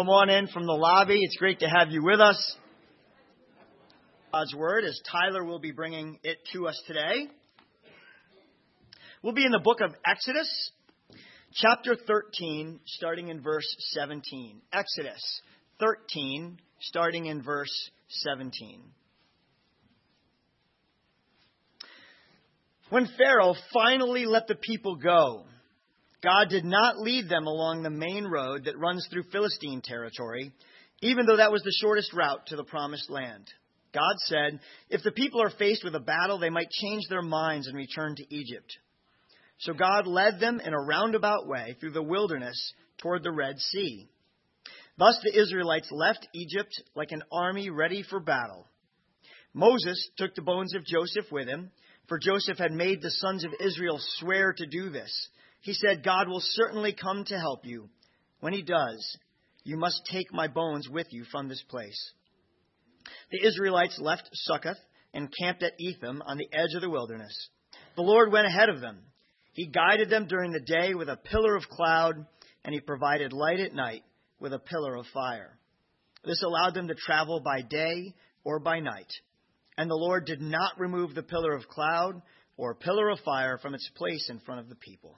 Come on in from the lobby. It's great to have you with us. God's Word, as Tyler will be bringing it to us today. We'll be in the book of Exodus, chapter 13, starting in verse 17. Exodus 13, starting in verse 17. When Pharaoh finally let the people go, God did not lead them along the main road that runs through Philistine territory, even though that was the shortest route to the promised land. God said, if the people are faced with a battle, they might change their minds and return to Egypt. So God led them in a roundabout way through the wilderness toward the Red Sea. Thus the Israelites left Egypt like an army ready for battle. Moses took the bones of Joseph with him, for Joseph had made the sons of Israel swear to do this. He said, God will certainly come to help you. When he does, you must take my bones with you from this place. The Israelites left Succoth and camped at Etham on the edge of the wilderness. The Lord went ahead of them. He guided them during the day with a pillar of cloud, and he provided light at night with a pillar of fire. This allowed them to travel by day or by night. And the Lord did not remove the pillar of cloud or pillar of fire from its place in front of the people.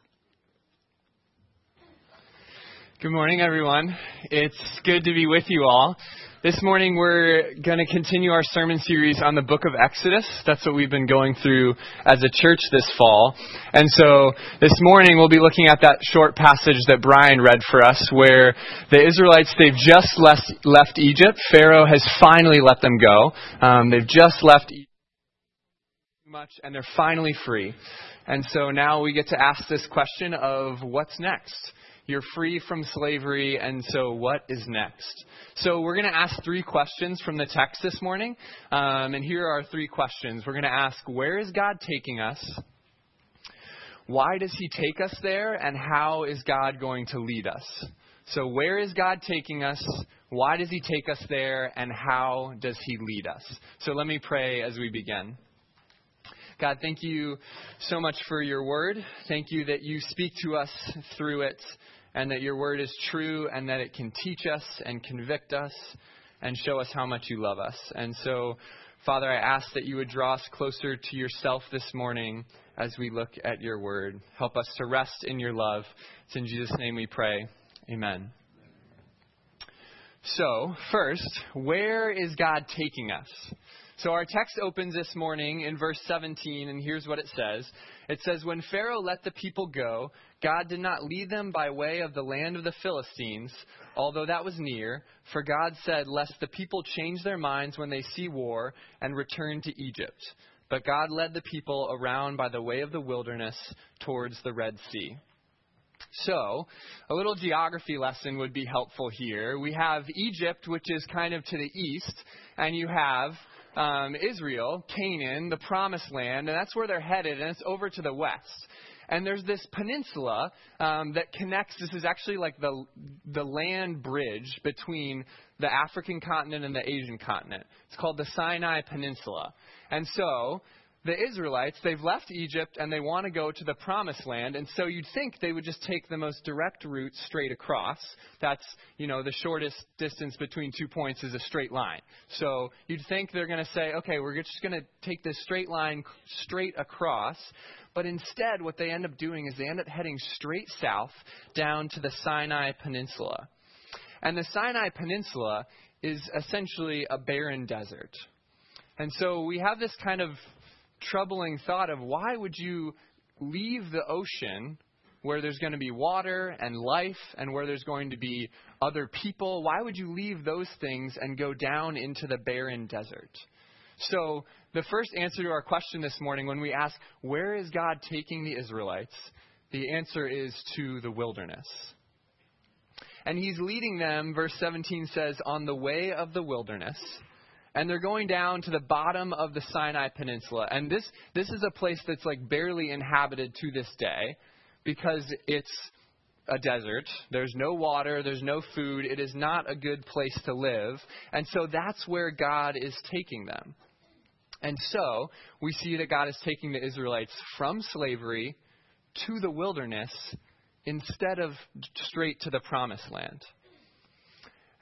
Good morning, everyone. It's good to be with you all. This morning we're going to continue our sermon series on the book of Exodus. That's what we've been going through as a church this fall. And so this morning we'll be looking at that short passage that Brian read for us where the Israelites, they've just left, left Egypt. Pharaoh has finally let them go. Um, they've just left Egypt much and they're finally free. And so now we get to ask this question of what's next? You're free from slavery, and so what is next? So we're going to ask three questions from the text this morning. Um, and here are three questions. We're going to ask, where is God taking us? Why does He take us there? And how is God going to lead us? So, where is God taking us? Why does He take us there? And how does He lead us? So, let me pray as we begin. God, thank you so much for your word. Thank you that you speak to us through it and that your word is true and that it can teach us and convict us and show us how much you love us. And so, Father, I ask that you would draw us closer to yourself this morning as we look at your word. Help us to rest in your love. It's in Jesus' name we pray. Amen. So, first, where is God taking us? So our text opens this morning in verse 17, and here's what it says. It says, When Pharaoh let the people go, God did not lead them by way of the land of the Philistines, although that was near, for God said, Lest the people change their minds when they see war and return to Egypt. But God led the people around by the way of the wilderness towards the Red Sea. So, a little geography lesson would be helpful here. We have Egypt, which is kind of to the east, and you have um, Israel, Canaan, the promised land, and that's where they're headed, and it's over to the west. And there's this peninsula um, that connects. This is actually like the the land bridge between the African continent and the Asian continent. It's called the Sinai Peninsula. And so the Israelites, they've left Egypt and they want to go to the promised land. And so you'd think they would just take the most direct route straight across. That's, you know, the shortest distance between two points is a straight line. So you'd think they're going to say, okay, we're just going to take this straight line straight across. But instead, what they end up doing is they end up heading straight south down to the Sinai Peninsula. And the Sinai Peninsula is essentially a barren desert. And so we have this kind of troubling thought of why would you leave the ocean where there's going to be water and life and where there's going to be other people? Why would you leave those things and go down into the barren desert? So, the first answer to our question this morning when we ask, where is God taking the Israelites? The answer is to the wilderness. And he's leading them, verse 17 says, on the way of the wilderness and they're going down to the bottom of the Sinai Peninsula. And this this is a place that's like barely inhabited to this day because it's a desert. There's no water, there's no food. It is not a good place to live. And so that's where God is taking them. And so we see that God is taking the Israelites from slavery to the wilderness instead of straight to the promised land.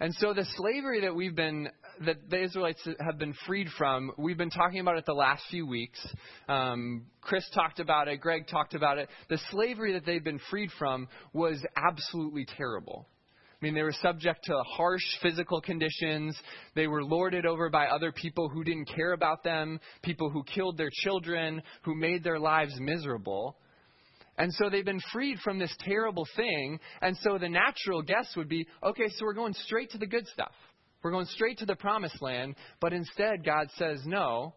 And so the slavery that we've been, that the Israelites have been freed from, we've been talking about it the last few weeks. Um, Chris talked about it, Greg talked about it. The slavery that they've been freed from was absolutely terrible. I mean, they were subject to harsh physical conditions. They were lorded over by other people who didn't care about them, people who killed their children, who made their lives miserable. And so they've been freed from this terrible thing. And so the natural guess would be okay, so we're going straight to the good stuff. We're going straight to the promised land. But instead, God says, no,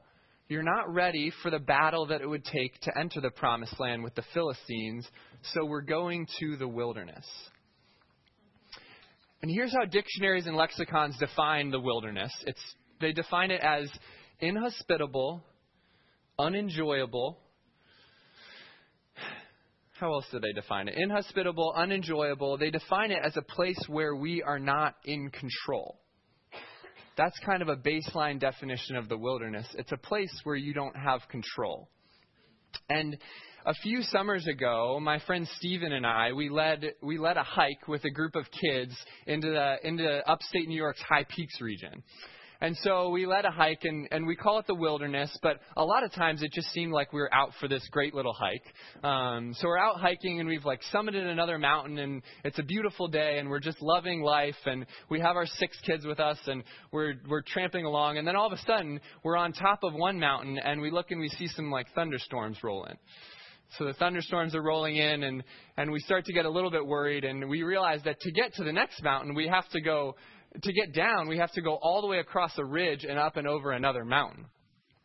you're not ready for the battle that it would take to enter the promised land with the Philistines. So we're going to the wilderness. And here's how dictionaries and lexicons define the wilderness it's, they define it as inhospitable, unenjoyable. How else do they define it? Inhospitable, unenjoyable. They define it as a place where we are not in control. That's kind of a baseline definition of the wilderness. It's a place where you don't have control. And a few summers ago, my friend Steven and I, we led we led a hike with a group of kids into the into upstate New York's High Peaks region. And so we led a hike, and, and we call it the wilderness, but a lot of times it just seemed like we were out for this great little hike. Um, so we're out hiking, and we've like summited another mountain, and it's a beautiful day, and we're just loving life, and we have our six kids with us, and we're we're tramping along, and then all of a sudden we're on top of one mountain, and we look and we see some like thunderstorms rolling. So the thunderstorms are rolling in, and, and we start to get a little bit worried, and we realize that to get to the next mountain, we have to go, to get down, we have to go all the way across a ridge and up and over another mountain.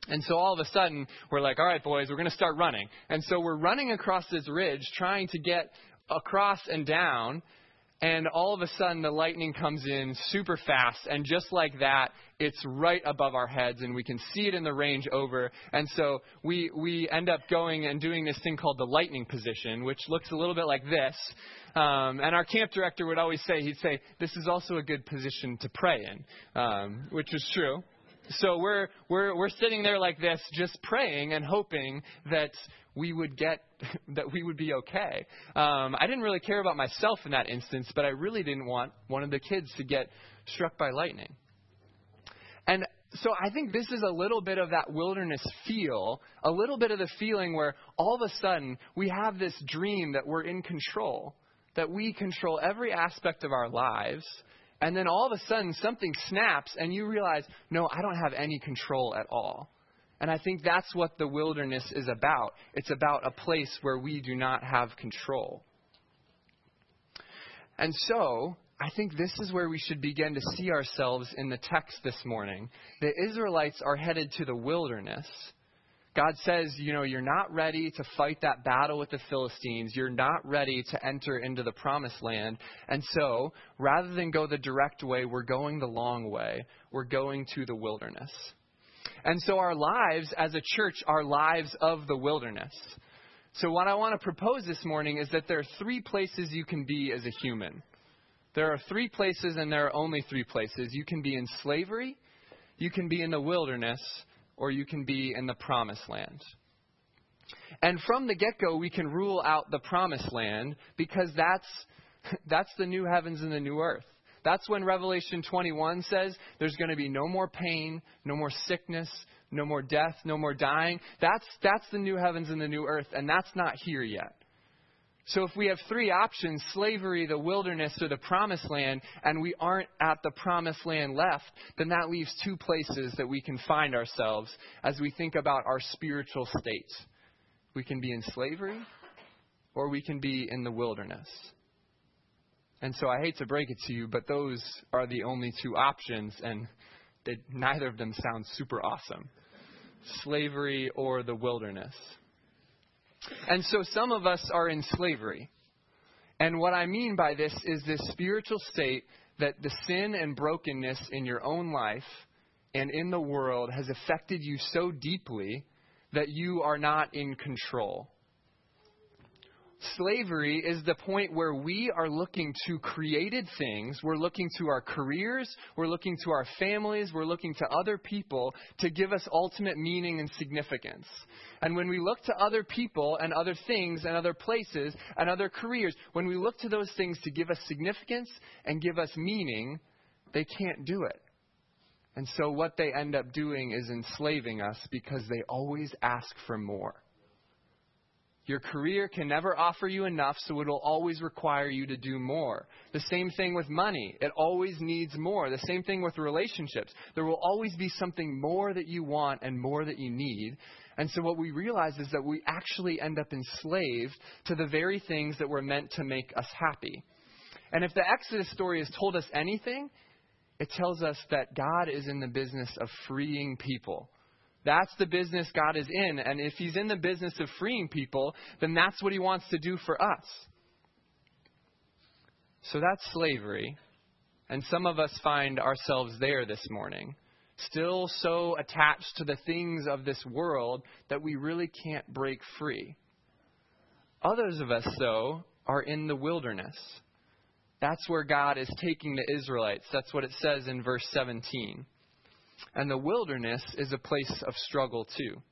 And so all of a sudden, we're like, all right, boys, we're going to start running. And so we're running across this ridge, trying to get across and down, and all of a sudden the lightning comes in super fast and just like that it's right above our heads and we can see it in the range over. And so we we end up going and doing this thing called the lightning position which looks a little bit like this. Um, and our camp director would always say he'd say this is also a good position to pray in um, which is true so we're we're we're sitting there like this just praying and hoping that we would get that we would be okay. Um, I didn't really care about myself in that instance, but I really didn't want one of the kids to get struck by lightning. And so I think this is a little bit of that wilderness feel, a little bit of the feeling where all of a sudden we have this dream that we're in control, that we control every aspect of our lives, and then all of a sudden something snaps and you realize, no, I don't have any control at all. And I think that's what the wilderness is about. It's about a place where we do not have control. And so, I think this is where we should begin to see ourselves in the text this morning. The Israelites are headed to the wilderness. God says, you know, you're not ready to fight that battle with the Philistines. You're not ready to enter into the promised land. And so, rather than go the direct way, we're going the long way. We're going to the wilderness. And so our lives as a church are lives of the wilderness. So what I want to propose this morning is that there are three places you can be as a human. There are three places, and there are only three places. You can be in slavery, you can be in the wilderness, or you can be in the promised land. And from the get go, we can rule out the promised land because that's, that's the new heavens and the new earth. That's when Revelation 21 says there's going to be no more pain, no more sickness, no more death, no more dying. That's, that's the new heavens and the new earth, and that's not here yet. So if we have three options slavery, the wilderness, or the promised land and we aren't at the promised land left, then that leaves two places that we can find ourselves as we think about our spiritual state. We can be in slavery or we can be in the wilderness. And so I hate to break it to you, but those are the only two options, and they, neither of them sounds super awesome slavery or the wilderness. And so some of us are in slavery. And what I mean by this is this spiritual state that the sin and brokenness in your own life and in the world has affected you so deeply that you are not in control. Slavery is the point where we are looking to created things. We're looking to our careers. We're looking to our families. We're looking to other people to give us ultimate meaning and significance. And when we look to other people and other things and other places and other careers, when we look to those things to give us significance and give us meaning, they can't do it. And so what they end up doing is enslaving us because they always ask for more. Your career can never offer you enough, so it'll always require you to do more. The same thing with money. It always needs more. The same thing with relationships. There will always be something more that you want and more that you need. And so what we realize is that we actually end up enslaved to the very things that were meant to make us happy. And if the Exodus story has told us anything, it tells us that God is in the business of freeing people that's the business God is in. And if He's in the business of freeing people, then that's what He wants to do for us. So that's slavery. And some of us find ourselves there this morning, still so attached to the things of this world that we really can't break free. Others of us, though, are in the wilderness. That's where God is taking the Israelites. That's what it says in verse 17. And the wilderness is a place of struggle, too.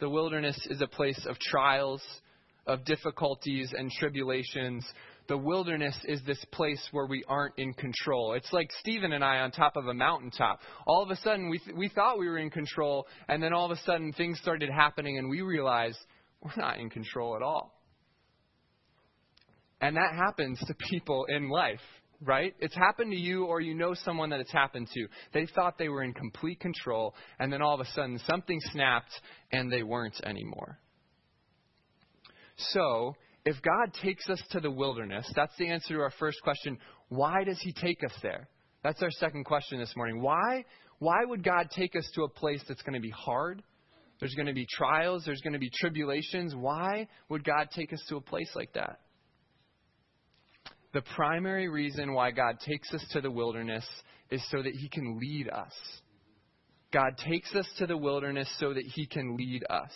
The wilderness is a place of trials, of difficulties and tribulations. The wilderness is this place where we aren't in control. It's like Stephen and I on top of a mountaintop. All of a sudden, we, th- we thought we were in control, and then all of a sudden, things started happening, and we realized we're not in control at all. And that happens to people in life right? It's happened to you or you know someone that it's happened to. They thought they were in complete control, and then all of a sudden something snapped and they weren't anymore. So, if God takes us to the wilderness, that's the answer to our first question. Why does He take us there? That's our second question this morning. Why? Why would God take us to a place that's going to be hard? There's going to be trials, there's going to be tribulations. Why would God take us to a place like that? The primary reason why God takes us to the wilderness is so that He can lead us. God takes us to the wilderness so that He can lead us.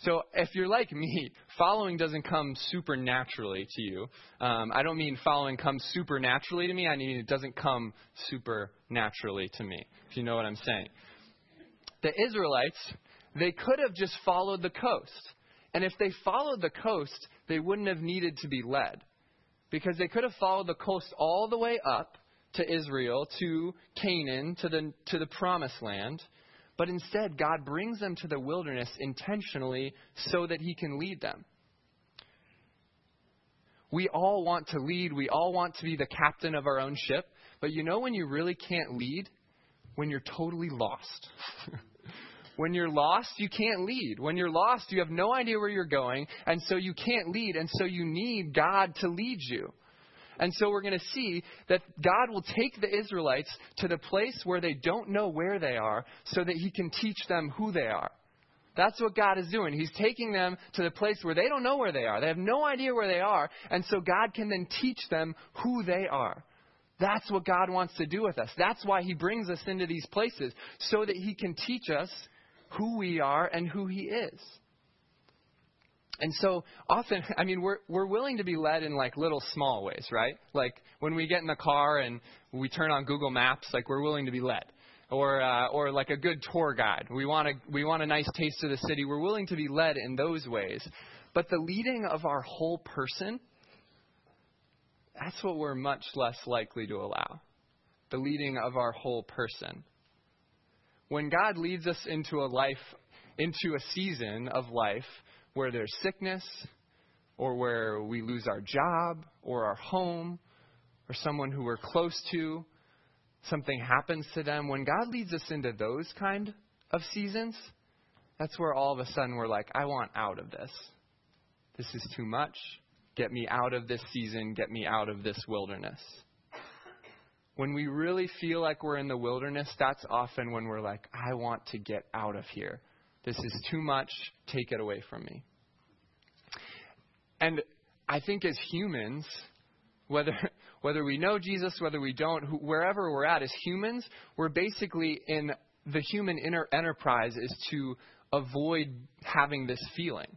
So if you're like me, following doesn't come supernaturally to you. Um, I don't mean following comes supernaturally to me. I mean it doesn't come supernaturally to me. If you know what I'm saying. The Israelites, they could have just followed the coast, and if they followed the coast, they wouldn't have needed to be led because they could have followed the coast all the way up to Israel, to Canaan, to the, to the promised land. But instead, God brings them to the wilderness intentionally so that He can lead them. We all want to lead. We all want to be the captain of our own ship. But you know when you really can't lead? When you're totally lost. When you're lost, you can't lead. When you're lost, you have no idea where you're going, and so you can't lead, and so you need God to lead you. And so we're going to see that God will take the Israelites to the place where they don't know where they are so that He can teach them who they are. That's what God is doing. He's taking them to the place where they don't know where they are. They have no idea where they are. And so God can then teach them who they are. That's what God wants to do with us. That's why He brings us into these places, so that He can teach us who we are and who He is. And so often, I mean, we're we're willing to be led in like little small ways, right? Like when we get in the car and we turn on Google Maps, like we're willing to be led, or uh, or like a good tour guide. We want a we want a nice taste of the city. We're willing to be led in those ways. But the leading of our whole person, that's what we're much less likely to allow. The leading of our whole person when God leads us into a life, into a season of life where there's sickness, or where we lose our job, or our home, or someone who we're close to, something happens to them, when God leads us into those kind of seasons, that's where all of a sudden we're like, I want out of this. This is too much. Get me out of this season. Get me out of this wilderness. When we really feel like we're in the wilderness, that's often when we're like, I want to get out of here. This is too much. Take it away from me. And I think as humans, whether whether we know Jesus, whether we don't, wherever we're at as humans, we're basically in the human inner enterprise is to avoid having this feeling.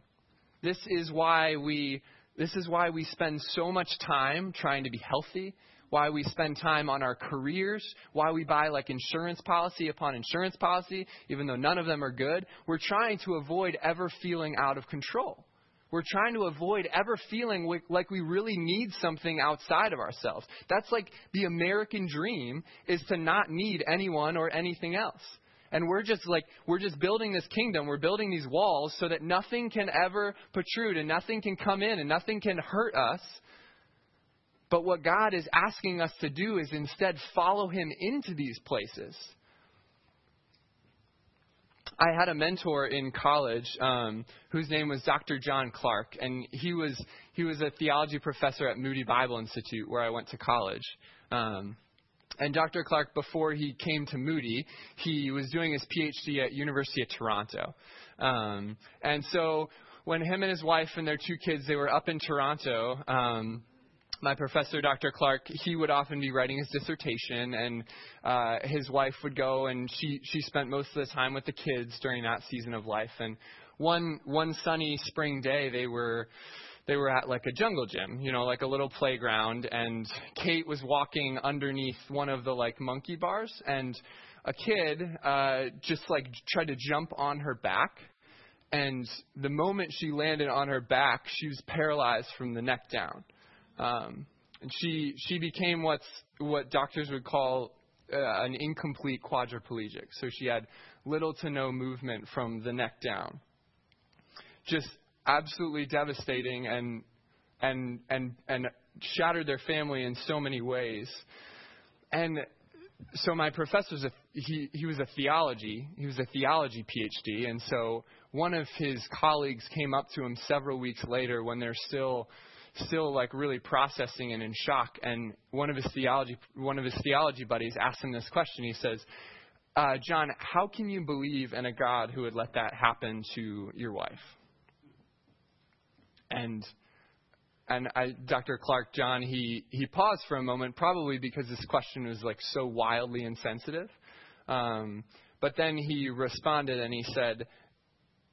This is why we this is why we spend so much time trying to be healthy why we spend time on our careers, why we buy like insurance policy upon insurance policy, even though none of them are good. We're trying to avoid ever feeling out of control. We're trying to avoid ever feeling like we really need something outside of ourselves. That's like the American dream is to not need anyone or anything else. And we're just like, we're just building this kingdom. We're building these walls so that nothing can ever protrude and nothing can come in and nothing can hurt us. But what God is asking us to do is instead follow Him into these places. I had a mentor in college um, whose name was Dr. John Clark, and he was he was a theology professor at Moody Bible Institute, where I went to college. Um, and Dr. Clark, before he came to Moody, he was doing his PhD at University of Toronto. Um, and so when him and his wife and their two kids they were up in Toronto. Um, my professor, Dr. Clark, he would often be writing his dissertation, and uh, his wife would go, and she she spent most of the time with the kids during that season of life. And one one sunny spring day, they were they were at like a jungle gym, you know, like a little playground, and Kate was walking underneath one of the like monkey bars, and a kid uh, just like tried to jump on her back. And the moment she landed on her back, she was paralyzed from the neck down um, and she she became what's what doctors would call uh, an incomplete quadriplegic. So she had little to no movement from the neck down. Just absolutely devastating and and and and shattered their family in so many ways. And so my professor's a, he he was a theology he was a theology PhD, and so one of his colleagues came up to him several weeks later when they're still still like really processing and in shock. And one of his theology one of his theology buddies asked him this question. He says, uh, "John, how can you believe in a God who would let that happen to your wife?" And and I, Dr. Clark John, he he paused for a moment, probably because this question was like so wildly insensitive. Um, but then he responded and he said,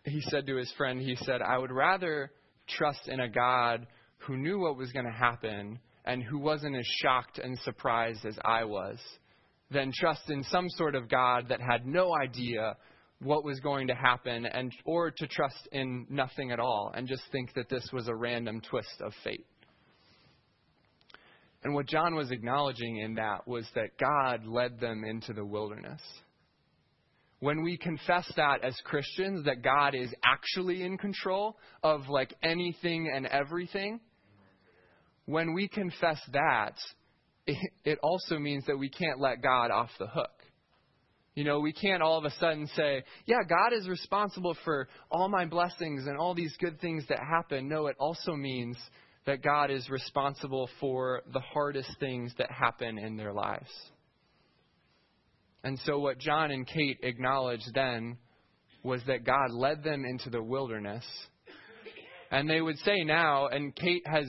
he said to his friend, he said, I would rather trust in a God who knew what was going to happen and who wasn't as shocked and surprised as I was than trust in some sort of God that had no idea what was going to happen and or to trust in nothing at all and just think that this was a random twist of fate. And what John was acknowledging in that was that God led them into the wilderness. When we confess that as Christians, that God is actually in control of like anything and everything, when we confess that, it, also means that we can't let God off the hook. You know, we can't all of a sudden say, yeah, God is responsible for all my blessings and all these good things that happen. No, it also means that God is responsible for the hardest things that happen in their lives. And so, what John and Kate acknowledged then was that God led them into the wilderness. And they would say now, and Kate has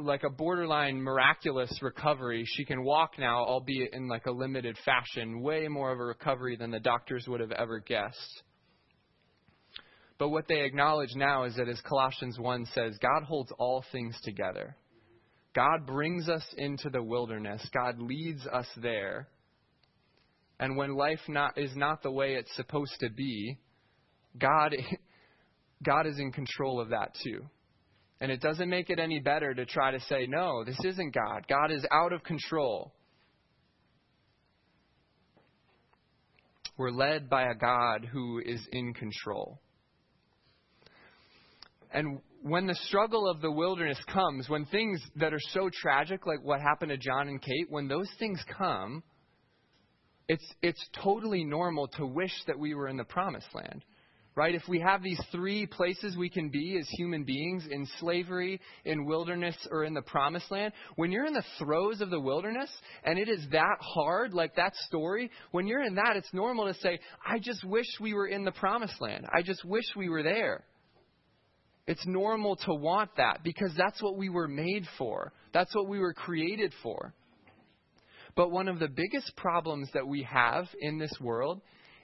like a borderline miraculous recovery. She can walk now, albeit in like a limited fashion, way more of a recovery than the doctors would have ever guessed. But what they acknowledge now is that, as Colossians 1 says, God holds all things together. God brings us into the wilderness, God leads us there. And when life not, is not the way it's supposed to be, God, God is in control of that too. And it doesn't make it any better to try to say, no, this isn't God. God is out of control. We're led by a God who is in control. And when the struggle of the wilderness comes, when things that are so tragic, like what happened to John and Kate, when those things come, it's, it's totally normal to wish that we were in the promised land right? If we have these three places we can be as human beings in slavery, in wilderness, or in the promised land, when you're in the throes of the wilderness and it is that hard, like that story, when you're in that, it's normal to say, I just wish we were in the promised land. I just wish we were there. It's normal to want that because that's what we were made for. That's what we were created for. But one of the biggest problems that we have in this world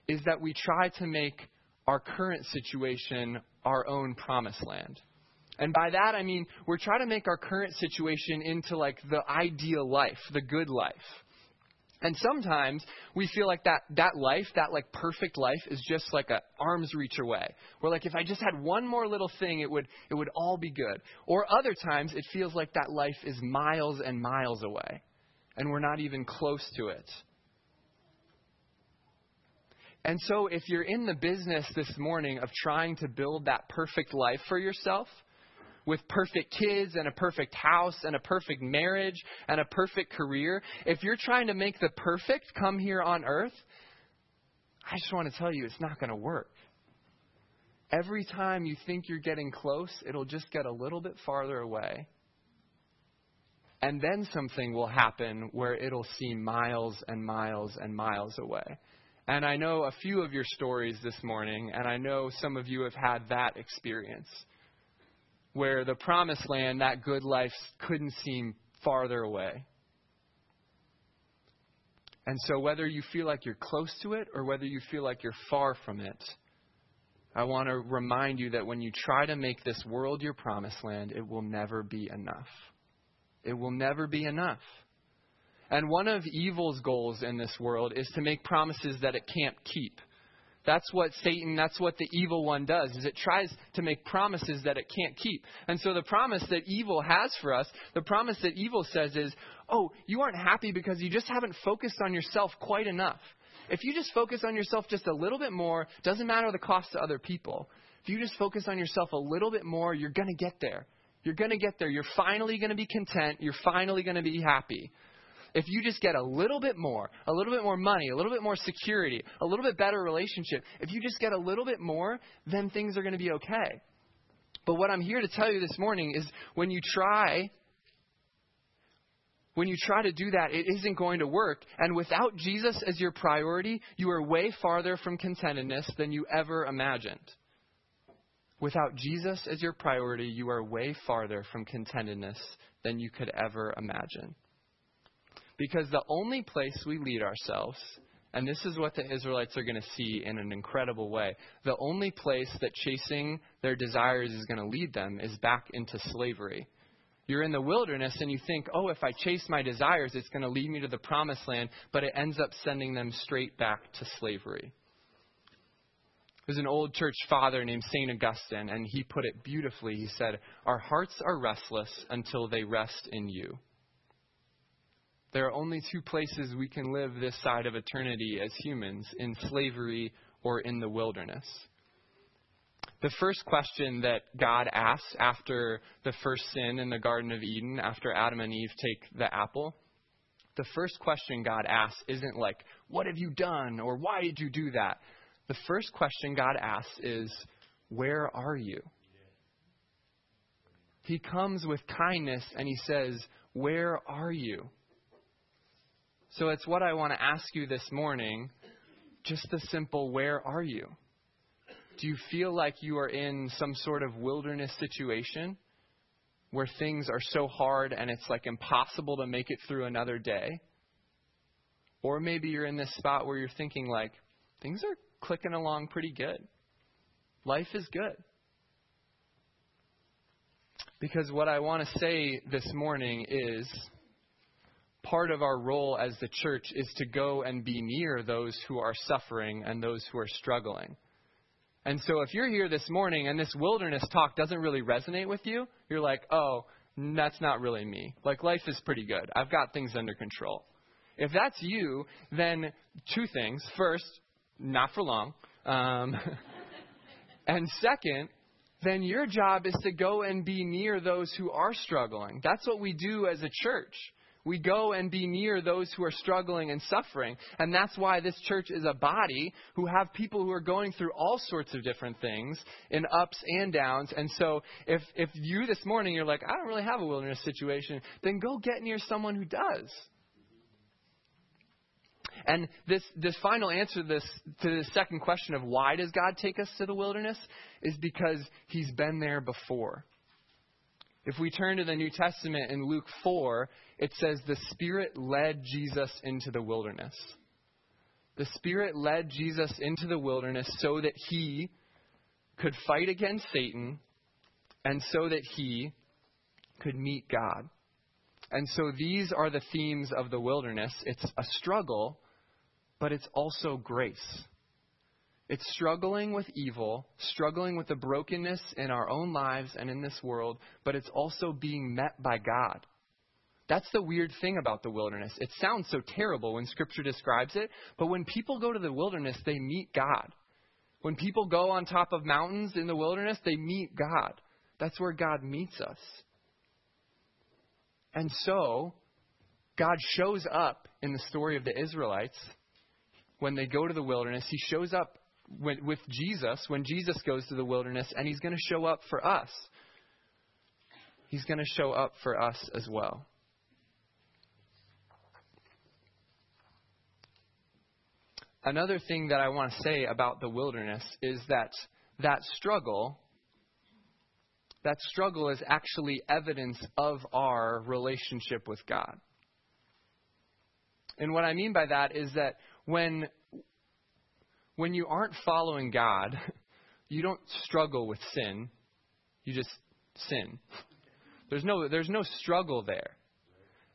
is that we try to make our current situation our own promised land. And by that, I mean we're trying to make our current situation into like the ideal life, the good life. And sometimes we feel like that, that life, that like perfect life is just like a arm's reach away. Where like if I just had one more little thing, it would, it would all be good. Or other times it feels like that life is miles and miles away. And we're not even close to it. And so if you're in the business this morning of trying to build that perfect life for yourself, with perfect kids and a perfect house and a perfect marriage and a perfect career, if you're trying to make the perfect come here on earth, I just want to tell you it's not going to work. Every time you think you're getting close, it'll just get a little bit farther away. And then something will happen where it'll seem miles and miles and miles away. And I know a few of your stories this morning, and I know some of you have had that experience where the promised land, that good life, couldn't seem farther away. And so, whether you feel like you're close to it or whether you feel like you're far from it, I want to remind you that when you try to make this world your promised land, it will never be enough. It will never be enough. And one of evil's goals in this world is to make promises that it can't keep. That's what Satan, that's what the evil one does, is it tries to make promises that it can't keep. And so the promise that evil has for us, the promise that evil says is, oh, you aren't happy because you just haven't focused on yourself quite enough. If you just focus on yourself just a little bit more, doesn't matter the cost to other people. If you just focus on yourself a little bit more, you're going to get there. You're going to get there. You're finally going to be content. You're finally going to be happy if you just get a little bit more, a little bit more money, a little bit more security, a little bit better relationship, if you just get a little bit more, then things are going to be okay. But what I'm here to tell you this morning is when you try when you try to do that, it isn't going to work. And without Jesus as your priority, you are way farther from contentedness than you ever imagined. Without Jesus as your priority, you are way farther from contentedness than you could ever imagine. Because the only place we lead ourselves, and this is what the Israelites are going to see in an incredible way, the only place that chasing their desires is going to lead them is back into slavery. You're in the wilderness and you think, oh, if I chase my desires, it's going to lead me to the promised land, but it ends up sending them straight back to slavery. There's an old church father named St. Augustine, and he put it beautifully. He said, Our hearts are restless until they rest in you. There are only two places we can live this side of eternity as humans in slavery or in the wilderness. The first question that God asks after the first sin in the Garden of Eden, after Adam and Eve take the apple, the first question God asks isn't like, What have you done? or Why did you do that? The first question God asks is, Where are you? He comes with kindness and he says, Where are you? So it's what I want to ask you this morning. Just the simple, where are you? Do you feel like you are in some sort of wilderness situation where things are so hard and it's like impossible to make it through another day? Or maybe you're in this spot where you're thinking like, things are clicking along pretty good. Life is good. Because what I want to say this morning is part of our role as the church is to go and be near those who are suffering and those who are struggling. And so if you're here this morning and this wilderness talk doesn't really resonate with you, you're like, oh, that's not really me. Like, life is pretty good. I've got things under control. If that's you, then two things. First, not for long. Um, and second, then your job is to go and be near those who are struggling. That's what we do as a church. We go and be near those who are struggling and suffering. And that's why this church is a body who have people who are going through all sorts of different things in ups and downs. And so if, if you this morning, you're like, I don't really have a wilderness situation, then go get near someone who does. And this, this final answer to this, to the second question of why does God take us to the wilderness is because he's been there before. If we turn to the New Testament in Luke 4, it says the Spirit led Jesus into the wilderness. The Spirit led Jesus into the wilderness so that he could fight against Satan and so that he could meet God. And so these are the themes of the wilderness. It's a struggle, but it's also grace. It's struggling with evil, struggling with the brokenness in our own lives and in this world, but it's also being met by God. That's the weird thing about the wilderness. It sounds so terrible when Scripture describes it, but when people go to the wilderness, they meet God. When people go on top of mountains in the wilderness, they meet God. That's where God meets us. And so, God shows up in the story of the Israelites when they go to the wilderness. He shows up with Jesus when Jesus goes to the wilderness, and He's going to show up for us. He's going to show up for us as well. Another thing that I want to say about the wilderness is that that struggle that struggle is actually evidence of our relationship with God. And what I mean by that is that when when you aren't following God, you don't struggle with sin. You just sin. There's no there's no struggle there.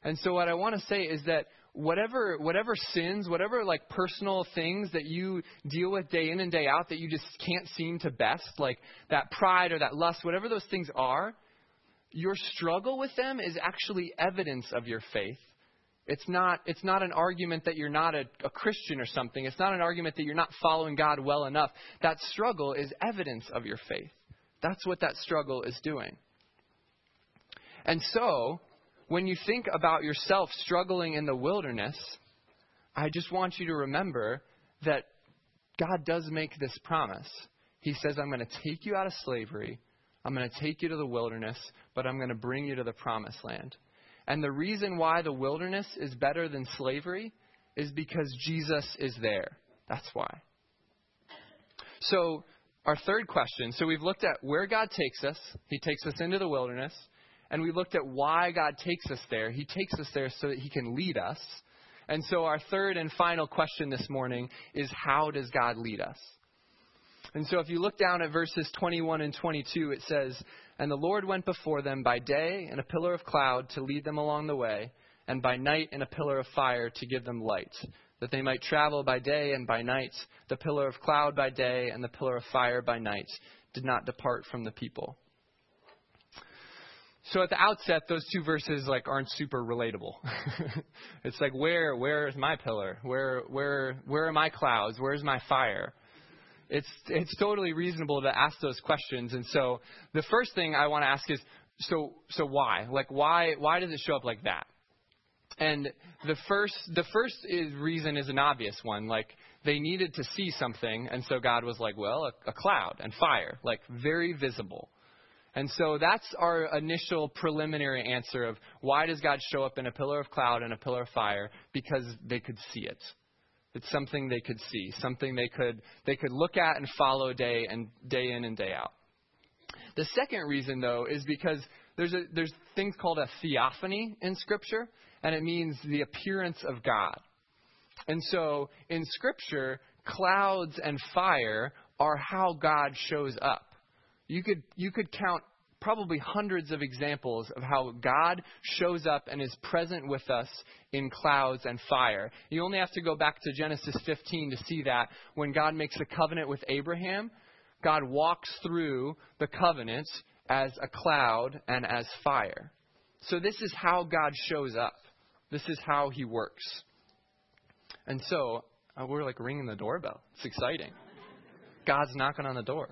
And so what I want to say is that whatever whatever sins, whatever like personal things that you deal with day in and day out that you just can't seem to best, like that pride or that lust, whatever those things are, your struggle with them is actually evidence of your faith. It's not it's not an argument that you're not a, a Christian or something. It's not an argument that you're not following God well enough. That struggle is evidence of your faith. That's what that struggle is doing. And so, when you think about yourself struggling in the wilderness, I just want you to remember that God does make this promise. He says, I'm going to take you out of slavery, I'm going to take you to the wilderness, but I'm going to bring you to the promised land. And the reason why the wilderness is better than slavery is because Jesus is there. That's why. So, our third question so we've looked at where God takes us, He takes us into the wilderness and we looked at why God takes us there. He takes us there so that He can lead us. And so, our third and final question this morning is how does God lead us? And so, if you look down at verses 21 and 22, it says, And the Lord went before them by day in a pillar of cloud to lead them along the way, and by night in a pillar of fire to give them light, that they might travel by day and by night. The pillar of cloud by day and the pillar of fire by night did not depart from the people. So at the outset, those two verses like aren't super relatable. it's like where where is my pillar? Where where where are my clouds? Where's my fire? It's it's totally reasonable to ask those questions. And so the first thing I want to ask is so so why? Like why why does it show up like that? And the first the first is, reason is an obvious one. Like they needed to see something, and so God was like, well, a, a cloud and fire, like very visible. And so that's our initial preliminary answer of why does God show up in a pillar of cloud and a pillar of fire? Because they could see it. It's something they could see, something they could they could look at and follow day and day in and day out. The second reason though is because there's a there's things called a theophany in scripture and it means the appearance of God. And so in scripture, clouds and fire are how God shows up. You could, you could count probably hundreds of examples of how God shows up and is present with us in clouds and fire. You only have to go back to Genesis 15 to see that when God makes a covenant with Abraham, God walks through the covenant as a cloud and as fire. So this is how God shows up. This is how he works. And so uh, we're like ringing the doorbell. It's exciting. God's knocking on the door.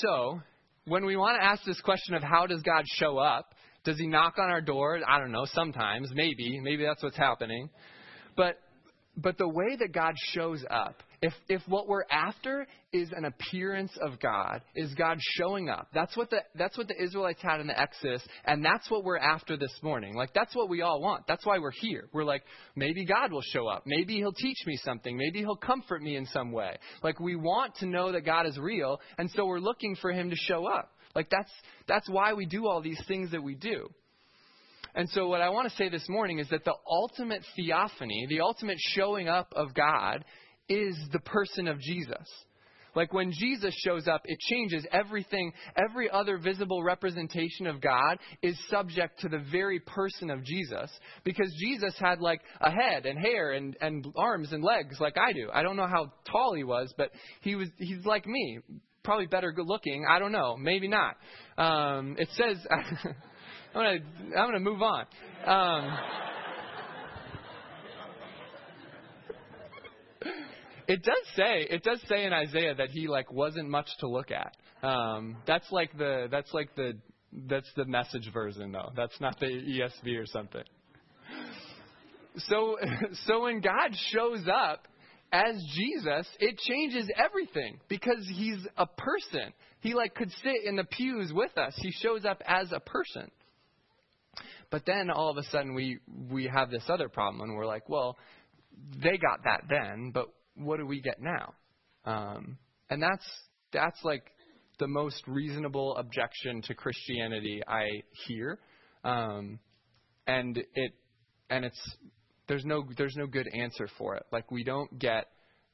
So, when we want to ask this question of how does God show up, does he knock on our door? I don't know, sometimes, maybe. Maybe that's what's happening. But but the way that God shows up, if, if what we're after is an appearance of God, is God showing up. That's what, the, that's what the Israelites had in the Exodus, and that's what we're after this morning. Like, that's what we all want. That's why we're here. We're like, maybe God will show up. Maybe He'll teach me something. Maybe He'll comfort me in some way. Like, we want to know that God is real, and so we're looking for Him to show up. Like, that's, that's why we do all these things that we do. And so, what I want to say this morning is that the ultimate theophany, the ultimate showing up of God, is the person of Jesus. Like when Jesus shows up, it changes everything. Every other visible representation of God is subject to the very person of Jesus because Jesus had like a head and hair and, and arms and legs like I do. I don't know how tall he was, but he was he's like me. Probably better good looking. I don't know. Maybe not. Um, it says I'm gonna I'm gonna move on. Um, it does say it does say in Isaiah that he like wasn't much to look at. Um, that's like the that's like the that's the message version though. That's not the ESV or something. So so when God shows up as Jesus, it changes everything because he's a person. He like could sit in the pews with us. He shows up as a person. But then all of a sudden we we have this other problem and we're like, well, they got that then, but what do we get now? Um, and that's that's like the most reasonable objection to Christianity I hear, um, and it and it's there's no there's no good answer for it. Like we don't get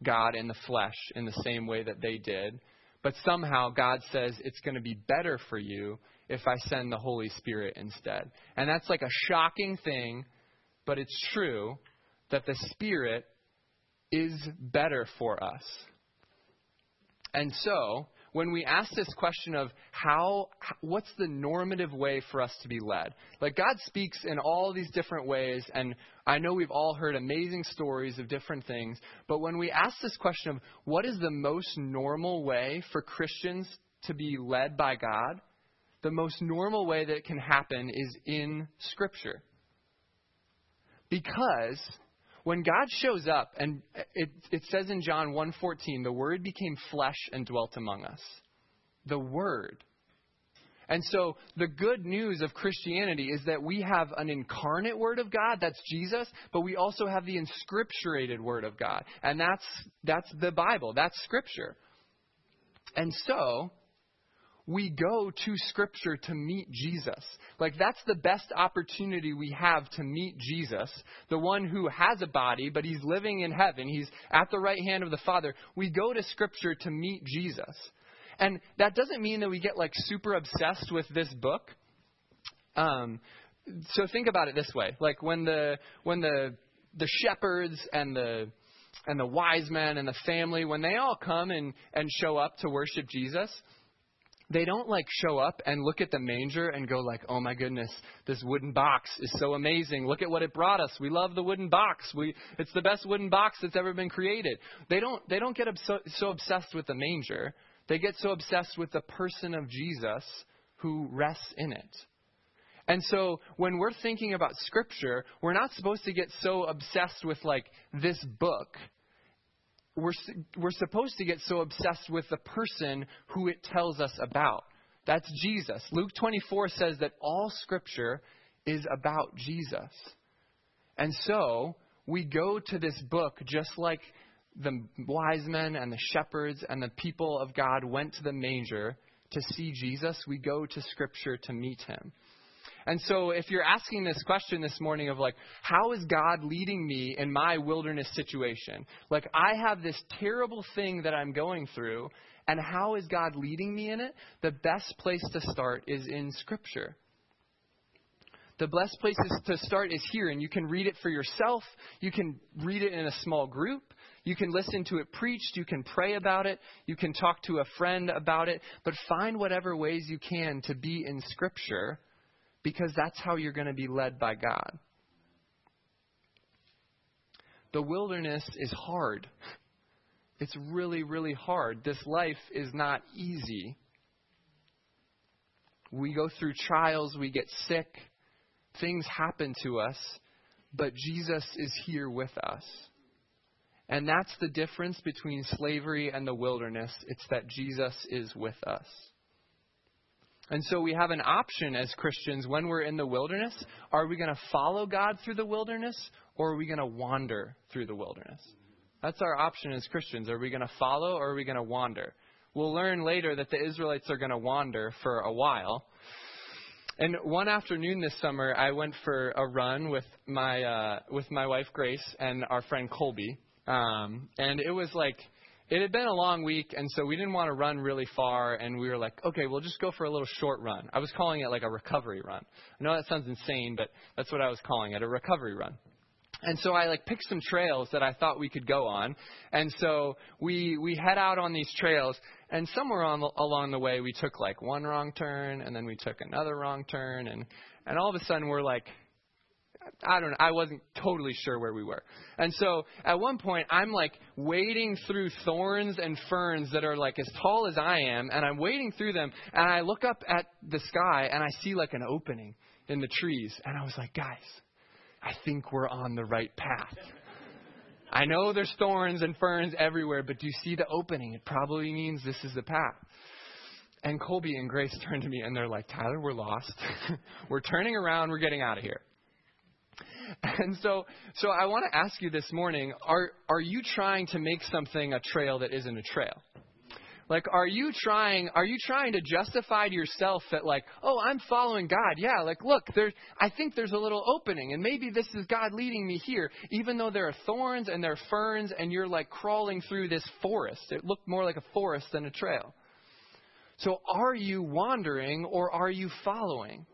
God in the flesh in the same way that they did, but somehow God says it's going to be better for you if I send the Holy Spirit instead. And that's like a shocking thing, but it's true that the Spirit is better for us. And so, when we ask this question of how, what's the normative way for us to be led? Like, God speaks in all these different ways, and I know we've all heard amazing stories of different things, but when we ask this question of what is the most normal way for Christians to be led by God, the most normal way that can happen is in Scripture. Because when God shows up, and it, it says in John 1.14, the Word became flesh and dwelt among us. The Word. And so the good news of Christianity is that we have an incarnate Word of God, that's Jesus, but we also have the inscripturated Word of God. And that's, that's the Bible, that's Scripture. And so, we go to Scripture to meet Jesus. Like, that's the best opportunity we have to meet Jesus, the one who has a body, but he's living in heaven. He's at the right hand of the Father. We go to Scripture to meet Jesus. And that doesn't mean that we get, like, super obsessed with this book. Um, so think about it this way. Like, when the, when the, the shepherds and the, and the wise men and the family, when they all come and, and show up to worship Jesus, they don't like show up and look at the manger and go like, "Oh my goodness, this wooden box is so amazing. Look at what it brought us. We love the wooden box. We it's the best wooden box that's ever been created." They don't they don't get so, so obsessed with the manger. They get so obsessed with the person of Jesus who rests in it. And so when we're thinking about scripture, we're not supposed to get so obsessed with like this book we're, we're supposed to get so obsessed with the person who it tells us about. That's Jesus. Luke 24 says that all Scripture is about Jesus. And so we go to this book just like the wise men and the shepherds and the people of God went to the manger to see Jesus. We go to Scripture to meet him. And so if you're asking this question this morning of like, how is God leading me in my wilderness situation? Like, I have this terrible thing that I'm going through, and how is God leading me in it? The best place to start is in Scripture. The best place to start is here, and you can read it for yourself. You can read it in a small group. You can listen to it preached. You can pray about it. You can talk to a friend about it. But find whatever ways you can to be in Scripture because that's how you're going to be led by God. The wilderness is hard. It's really, really hard. This life is not easy. We go through trials, we get sick, things happen to us, but Jesus is here with us. And that's the difference between slavery and the wilderness. It's that Jesus is with us. And so we have an option as Christians when we're in the wilderness. Are we going to follow God through the wilderness or are we going to wander through the wilderness? That's our option as Christians. Are we going to follow or are we going to wander? We'll learn later that the Israelites are going to wander for a while. And one afternoon this summer, I went for a run with my uh, with my wife Grace and our friend Colby, um, and it was like it had been a long week, and so we didn't want to run really far, and we were like, okay, we'll just go for a little short run. I was calling it like a recovery run. I know that sounds insane, but that's what I was calling it, a recovery run. And so I like picked some trails that I thought we could go on. And so we we head out on these trails and somewhere on along the way we took like one wrong turn and then we took another wrong turn and and all of a sudden we're like I don't know. I wasn't totally sure where we were. And so at one point, I'm like wading through thorns and ferns that are like as tall as I am, and I'm wading through them, and I look up at the sky and I see like an opening in the trees, and I was like, guys, I think we're on the right path. I know there's thorns and ferns everywhere, but do you see the opening? It probably means this is the path. And Colby and Grace turn to me and they're like, Tyler, we're lost. we're turning around. We're getting out of here. And so, so I want to ask you this morning: Are are you trying to make something a trail that isn't a trail? Like, are you trying, are you trying to justify to yourself that like, oh, I'm following God. Yeah, like, look, there's, I think there's a little opening and maybe this is God leading me here, even though there are thorns and there are ferns and you're like crawling through this forest. It looked more like a forest than a trail. So are you wandering or are you following?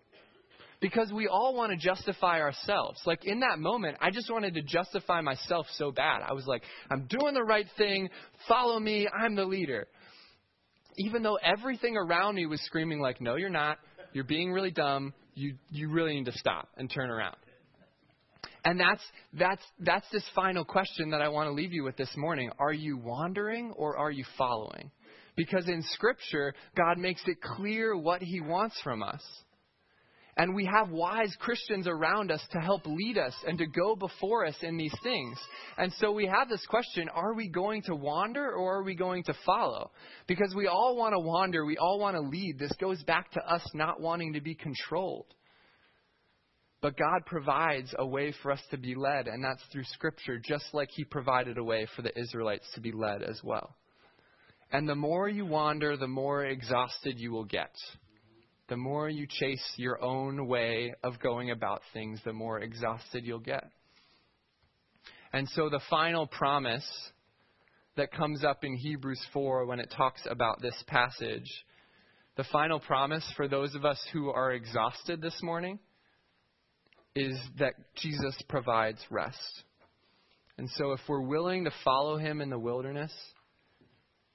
Because we all want to justify ourselves. Like in that moment, I just wanted to justify myself so bad. I was like, I'm doing the right thing. Follow me. I'm the leader even though everything around me was screaming like, "No, you're not. You're being really dumb. You you really need to stop and turn around." And that's that's that's this final question that I want to leave you with this morning. Are you wandering or are you following? Because in scripture, God makes it clear what he wants from us. And we have wise Christians around us to help lead us and to go before us in these things. And so we have this question are we going to wander or are we going to follow? Because we all want to wander, we all want to lead. This goes back to us not wanting to be controlled. But God provides a way for us to be led, and that's through Scripture, just like He provided a way for the Israelites to be led as well. And the more you wander, the more exhausted you will get the more you chase your own way of going about things, the more exhausted you'll get. And so the final promise that comes up in Hebrews 4 when it talks about this passage, the final promise for those of us who are exhausted this morning is that Jesus provides rest. And so if we're willing to follow him in the wilderness,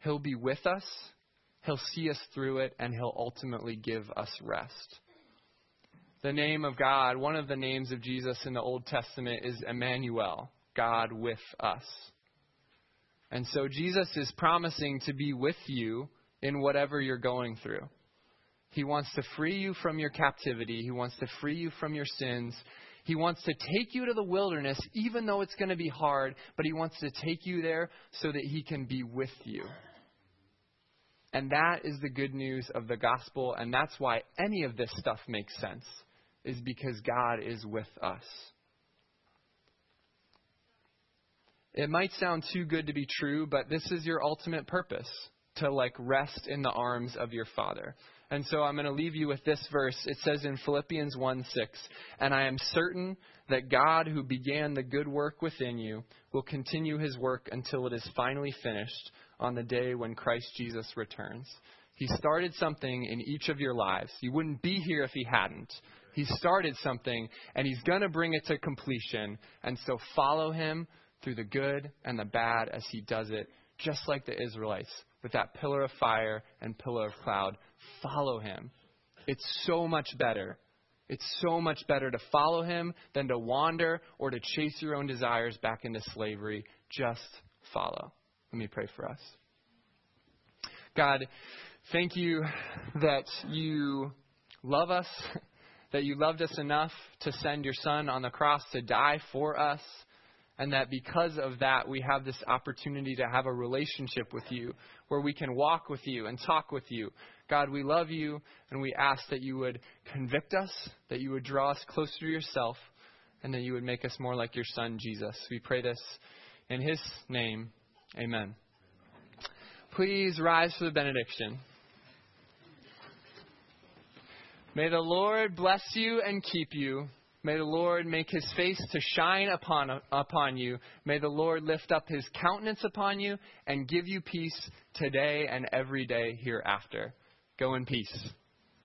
he'll be with us He'll see us through it, and He'll ultimately give us rest. The name of God, one of the names of Jesus in the Old Testament is Emmanuel, God with us. And so Jesus is promising to be with you in whatever you're going through. He wants to free you from your captivity. He wants to free you from your sins. He wants to take you to the wilderness, even though it's going to be hard, but He wants to take you there so that He can be with you. And that is the good news of the gospel, and that's why any of this stuff makes sense, is because God is with us. It might sound too good to be true, but this is your ultimate purpose to like rest in the arms of your Father. And so I'm going to leave you with this verse. It says in Philippians 1 6, And I am certain that God, who began the good work within you, will continue his work until it is finally finished on the day when Christ Jesus returns. He started something in each of your lives. You wouldn't be here if he hadn't. He started something, and he's going to bring it to completion. And so follow him through the good and the bad as he does it, just like the Israelites with that pillar of fire and pillar of cloud. Follow him. It's so much better. It's so much better to follow him than to wander or to chase your own desires back into slavery. Just follow. Let me pray for us. God, thank you that you love us, that you loved us enough to send your Son on the cross to die for us, and that because of that, we have this opportunity to have a relationship with you where we can walk with you and talk with you. God, we love you, and we ask that you would convict us, that you would draw us closer to yourself, and that you would make us more like your Son, Jesus. We pray this in his name. Amen. Please rise for the benediction. May the Lord bless you and keep you. May the Lord make his face to shine upon, upon you. May the Lord lift up his countenance upon you and give you peace today and every day hereafter. Go in peace.